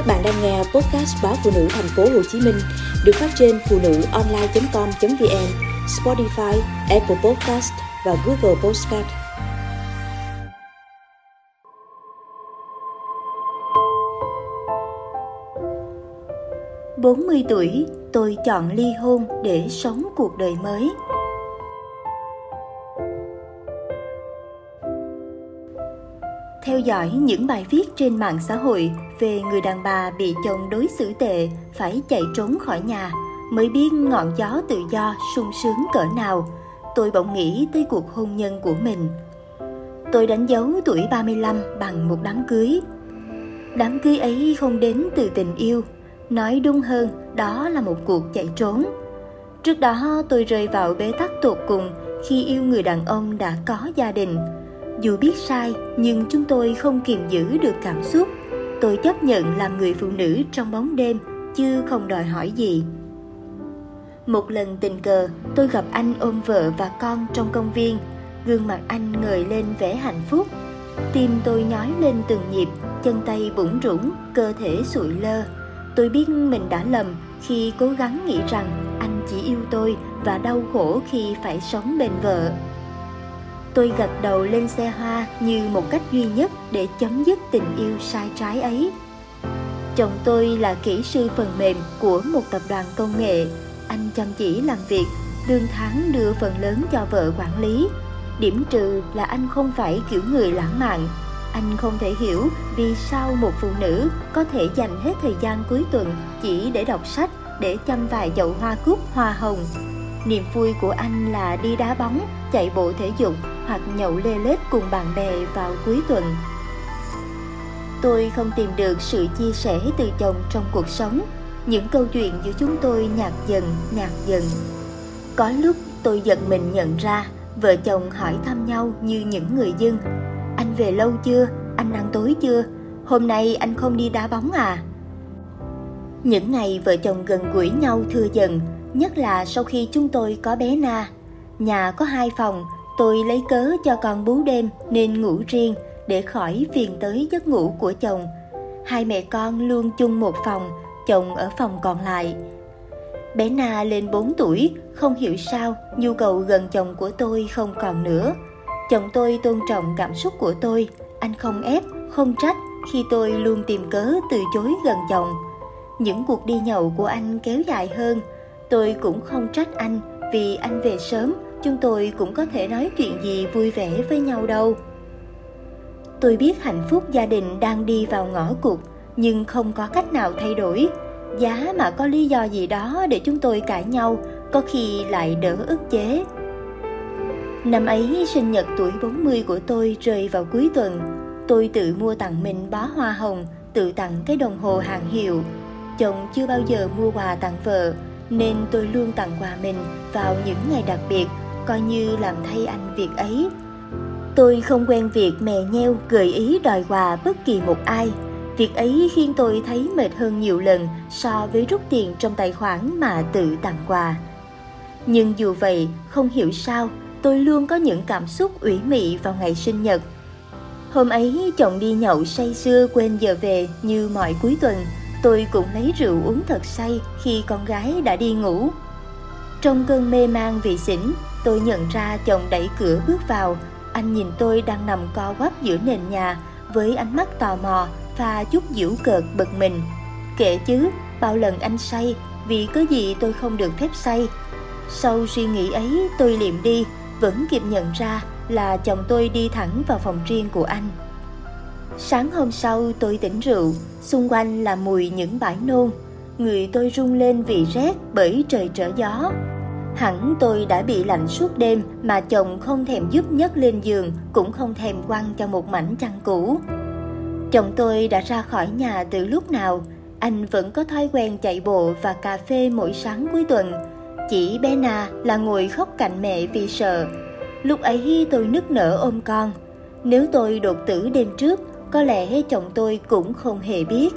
Các bạn đang nghe podcast báo phụ nữ thành phố Hồ Chí Minh được phát trên phụ nữ online.com.vn, Spotify, Apple Podcast và Google Podcast. Bốn mươi tuổi, tôi chọn ly hôn để sống cuộc đời mới. Theo dõi những bài viết trên mạng xã hội về người đàn bà bị chồng đối xử tệ, phải chạy trốn khỏi nhà, mới biết ngọn gió tự do sung sướng cỡ nào. Tôi bỗng nghĩ tới cuộc hôn nhân của mình. Tôi đánh dấu tuổi 35 bằng một đám cưới. Đám cưới ấy không đến từ tình yêu. Nói đúng hơn, đó là một cuộc chạy trốn. Trước đó, tôi rơi vào bế tắc tột cùng khi yêu người đàn ông đã có gia đình dù biết sai, nhưng chúng tôi không kiềm giữ được cảm xúc. Tôi chấp nhận làm người phụ nữ trong bóng đêm, chứ không đòi hỏi gì. Một lần tình cờ, tôi gặp anh ôm vợ và con trong công viên. Gương mặt anh ngời lên vẻ hạnh phúc. Tim tôi nhói lên từng nhịp, chân tay bủng rủng cơ thể sụi lơ. Tôi biết mình đã lầm khi cố gắng nghĩ rằng anh chỉ yêu tôi và đau khổ khi phải sống bên vợ tôi gật đầu lên xe hoa như một cách duy nhất để chấm dứt tình yêu sai trái ấy. Chồng tôi là kỹ sư phần mềm của một tập đoàn công nghệ. Anh chăm chỉ làm việc, lương tháng đưa phần lớn cho vợ quản lý. Điểm trừ là anh không phải kiểu người lãng mạn. Anh không thể hiểu vì sao một phụ nữ có thể dành hết thời gian cuối tuần chỉ để đọc sách, để chăm vài chậu hoa cúc hoa hồng. Niềm vui của anh là đi đá bóng, chạy bộ thể dục hoặc nhậu lê lết cùng bạn bè vào cuối tuần. Tôi không tìm được sự chia sẻ từ chồng trong cuộc sống. Những câu chuyện giữa chúng tôi nhạt dần, nhạt dần. Có lúc tôi giật mình nhận ra, vợ chồng hỏi thăm nhau như những người dân. Anh về lâu chưa? Anh ăn tối chưa? Hôm nay anh không đi đá bóng à? Những ngày vợ chồng gần gũi nhau thưa dần, nhất là sau khi chúng tôi có bé Na. Nhà có hai phòng, Tôi lấy cớ cho con bú đêm nên ngủ riêng để khỏi phiền tới giấc ngủ của chồng. Hai mẹ con luôn chung một phòng, chồng ở phòng còn lại. Bé Na lên 4 tuổi, không hiểu sao nhu cầu gần chồng của tôi không còn nữa. Chồng tôi tôn trọng cảm xúc của tôi, anh không ép, không trách khi tôi luôn tìm cớ từ chối gần chồng. Những cuộc đi nhậu của anh kéo dài hơn, tôi cũng không trách anh vì anh về sớm chúng tôi cũng có thể nói chuyện gì vui vẻ với nhau đâu. Tôi biết hạnh phúc gia đình đang đi vào ngõ cụt, nhưng không có cách nào thay đổi. Giá mà có lý do gì đó để chúng tôi cãi nhau, có khi lại đỡ ức chế. Năm ấy, sinh nhật tuổi 40 của tôi rơi vào cuối tuần. Tôi tự mua tặng mình bó hoa hồng, Tự tặng cái đồng hồ hàng hiệu. Chồng chưa bao giờ mua quà tặng vợ, Nên tôi luôn tặng quà mình vào những ngày đặc biệt coi như làm thay anh việc ấy. Tôi không quen việc mè nheo, gợi ý đòi quà bất kỳ một ai. Việc ấy khiến tôi thấy mệt hơn nhiều lần so với rút tiền trong tài khoản mà tự tặng quà. Nhưng dù vậy, không hiểu sao, tôi luôn có những cảm xúc ủy mị vào ngày sinh nhật. Hôm ấy, chồng đi nhậu say sưa quên giờ về như mọi cuối tuần. Tôi cũng lấy rượu uống thật say khi con gái đã đi ngủ trong cơn mê man vì xỉn Tôi nhận ra chồng đẩy cửa bước vào, anh nhìn tôi đang nằm co quắp giữa nền nhà với ánh mắt tò mò và chút giễu cợt bực mình. Kệ chứ, bao lần anh say, vì có gì tôi không được phép say. Sau suy nghĩ ấy tôi liệm đi, vẫn kịp nhận ra là chồng tôi đi thẳng vào phòng riêng của anh. Sáng hôm sau tôi tỉnh rượu, xung quanh là mùi những bãi nôn. Người tôi rung lên vì rét bởi trời trở gió. Hẳn tôi đã bị lạnh suốt đêm mà chồng không thèm giúp nhấc lên giường, cũng không thèm quăng cho một mảnh chăn cũ. Chồng tôi đã ra khỏi nhà từ lúc nào, anh vẫn có thói quen chạy bộ và cà phê mỗi sáng cuối tuần. Chỉ bé Na là ngồi khóc cạnh mẹ vì sợ. Lúc ấy tôi nức nở ôm con. Nếu tôi đột tử đêm trước, có lẽ chồng tôi cũng không hề biết.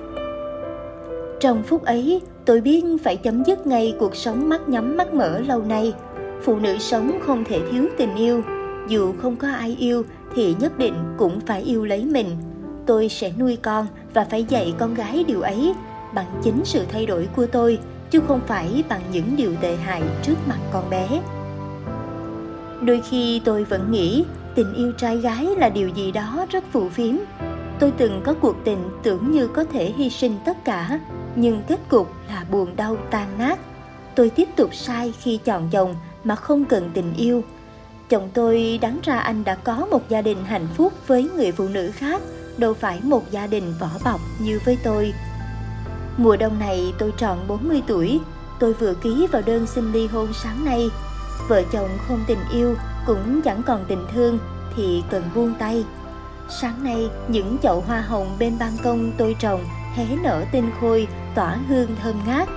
Trong phút ấy, tôi biết phải chấm dứt ngay cuộc sống mắt nhắm mắt mở lâu nay. Phụ nữ sống không thể thiếu tình yêu, dù không có ai yêu thì nhất định cũng phải yêu lấy mình. tôi sẽ nuôi con và phải dạy con gái điều ấy bằng chính sự thay đổi của tôi chứ không phải bằng những điều tệ hại trước mặt con bé đôi khi tôi vẫn nghĩ tình yêu trai gái là điều gì đó rất phù phiếm tôi từng có cuộc tình tưởng như có thể hy sinh tất cả nhưng kết cục là buồn đau tan nát. Tôi tiếp tục sai khi chọn chồng mà không cần tình yêu. Chồng tôi đáng ra anh đã có một gia đình hạnh phúc với người phụ nữ khác, đâu phải một gia đình vỏ bọc như với tôi. Mùa đông này tôi tròn 40 tuổi. Tôi vừa ký vào đơn xin ly hôn sáng nay. Vợ chồng không tình yêu, cũng chẳng còn tình thương thì cần buông tay sáng nay, những chậu hoa hồng bên ban công tôi trồng hé nở tinh khôi, tỏa hương thơm ngát.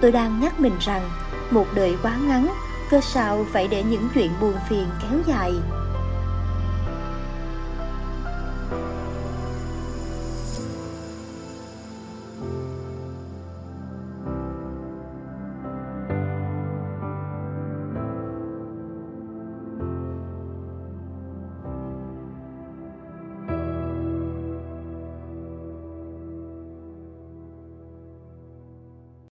Tôi đang nhắc mình rằng, một đời quá ngắn, cơ sao phải để những chuyện buồn phiền kéo dài.